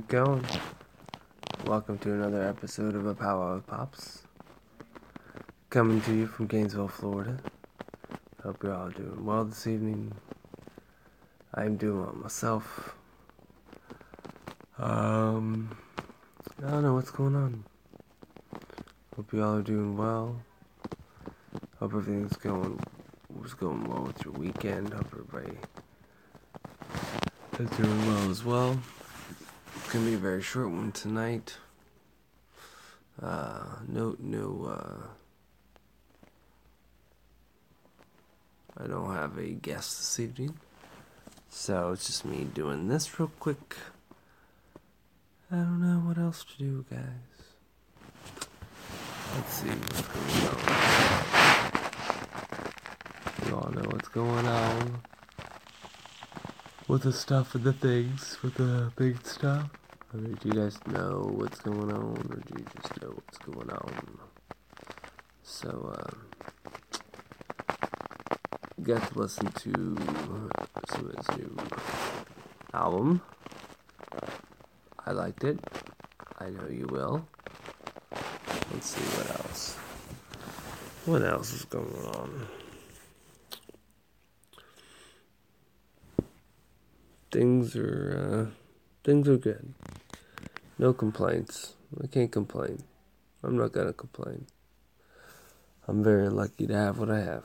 it going? Welcome to another episode of A Pow-wow with Pops. Coming to you from Gainesville, Florida. Hope you're all doing well this evening. I'm doing well myself. Um, I don't know what's going on. Hope you all are doing well. Hope everything's going was going well with your weekend. Hope everybody is doing well as well. It's gonna be a very short one tonight. Uh, no, no. Uh, I don't have a guest this evening, so it's just me doing this real quick. I don't know what else to do, guys. Let's see what's going on. You all know what's going on with the stuff and the things, with the big stuff. Or do you guys know what's going on, or do you just know what's going on? So, um, got to listen to some of his new album. I liked it. I know you will. Let's see what else. What else is going on? Things are uh, things are good. No complaints. I can't complain. I'm not gonna complain. I'm very lucky to have what I have.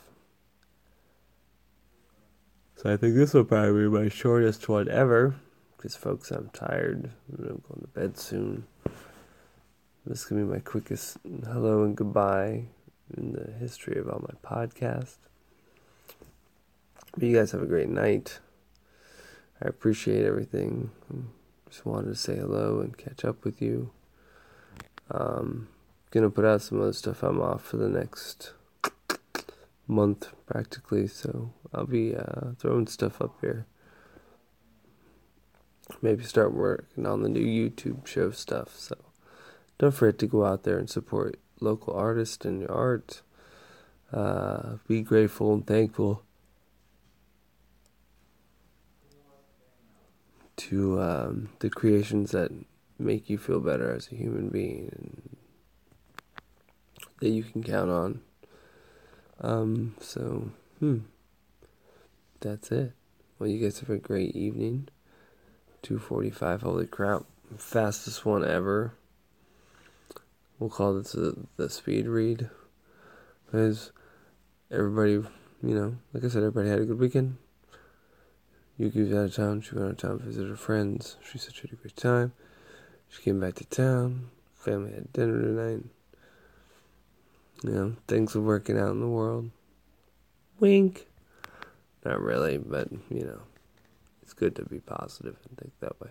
So I think this will probably be my shortest one ever. Because, folks, I'm tired. I'm going to bed soon. This is going to be my quickest hello and goodbye in the history of all my podcast. But you guys have a great night. I appreciate everything. Just wanted to say hello and catch up with you. Um, gonna put out some other stuff. I'm off for the next month practically, so I'll be uh, throwing stuff up here. Maybe start working on the new YouTube show stuff. So don't forget to go out there and support local artists and your art. Uh, be grateful and thankful to um, the creations that make you feel better as a human being and that you can count on. Um, so, hmm. That's it. Well, you guys have a great evening. 245, holy crap. Fastest one ever. We'll call this the, the speed read. Because everybody, you know, like I said, everybody had a good weekend. Yuki was out of town. She went out of town to visit her friends. She said she had a great time. She came back to town. Family had dinner tonight. You know, things are working out in the world. Wink. Not really, but, you know, it's good to be positive and think that way.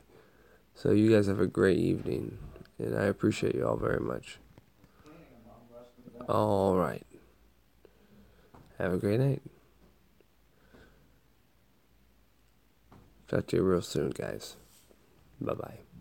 So, you guys have a great evening, and I appreciate you all very much. All right. Have a great night. Talk to you real soon, guys. Bye bye.